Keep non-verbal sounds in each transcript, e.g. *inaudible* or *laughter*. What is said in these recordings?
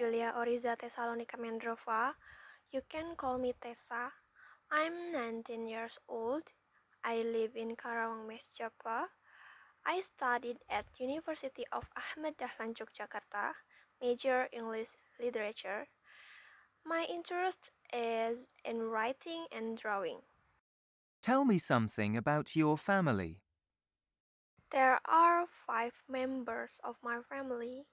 Julia Oriza Tesalonika Mendrova. You can call me Tessa. I'm 19 years old. I live in Karawang, West Java. I studied at University of Ahmad Dahlan Yogyakarta, major English literature. My interest is in writing and drawing. Tell me something about your family. There are five members of my family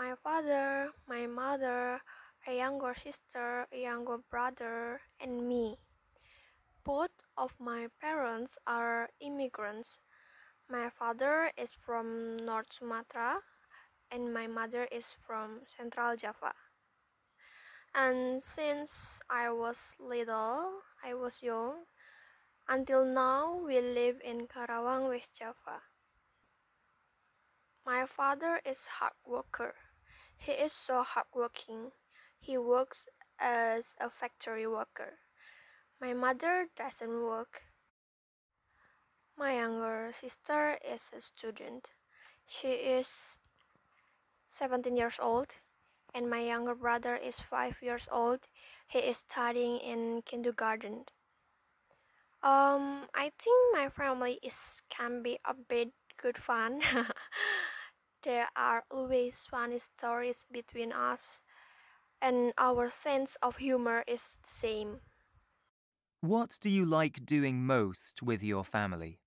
my father, my mother, a younger sister, a younger brother, and me. Both of my parents are immigrants. My father is from North Sumatra, and my mother is from Central Java. And since I was little, I was young, until now we live in Karawang, West Java. My father is hard worker. He is so hardworking. He works as a factory worker. My mother doesn't work. My younger sister is a student. She is 17 years old, and my younger brother is 5 years old. He is studying in kindergarten. Um, I think my family is can be a bit good fun. *laughs* there are always funny stories between us, and our sense of humor is the same. What do you like doing most with your family?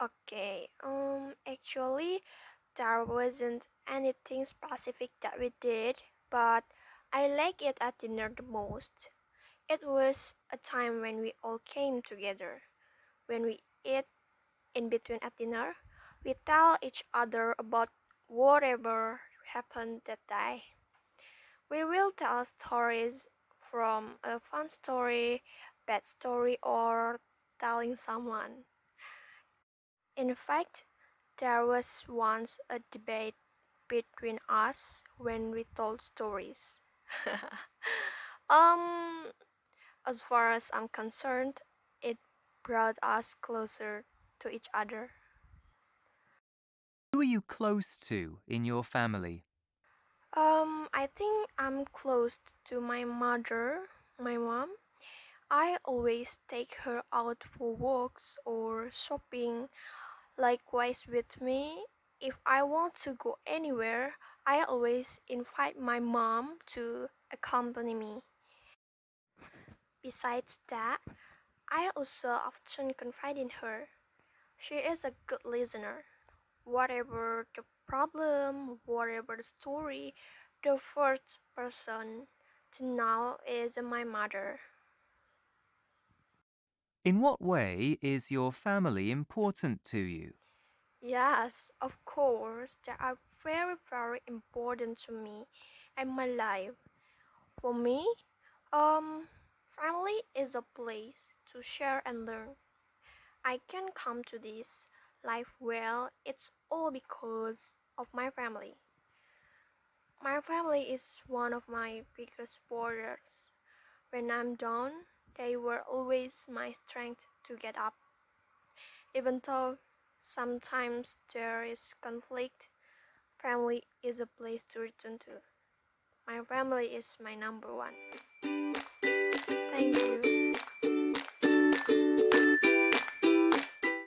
Okay, um, actually, there wasn't anything specific that we did, but I like it at dinner the most. It was a time when we all came together. When we eat in between at dinner, we tell each other about whatever happened that day. We will tell stories from a fun story, bad story, or telling someone. In fact, there was once a debate between us when we told stories. *laughs* um, as far as I'm concerned, it brought us closer to each other. Who are you close to in your family? Um, I think I'm close to my mother, my mom. I always take her out for walks or shopping. Likewise with me, if I want to go anywhere, I always invite my mom to accompany me. Besides that, I also often confide in her. She is a good listener. Whatever the problem, whatever the story, the first person to know is my mother. In what way is your family important to you? Yes, of course, they are very, very important to me and my life. For me, um, family is a place to share and learn. I can come to this life well, it's all because of my family. My family is one of my biggest supporters. When I'm down, they were always my strength to get up. Even though sometimes there is conflict, family is a place to return to. My family is my number one. Thank you.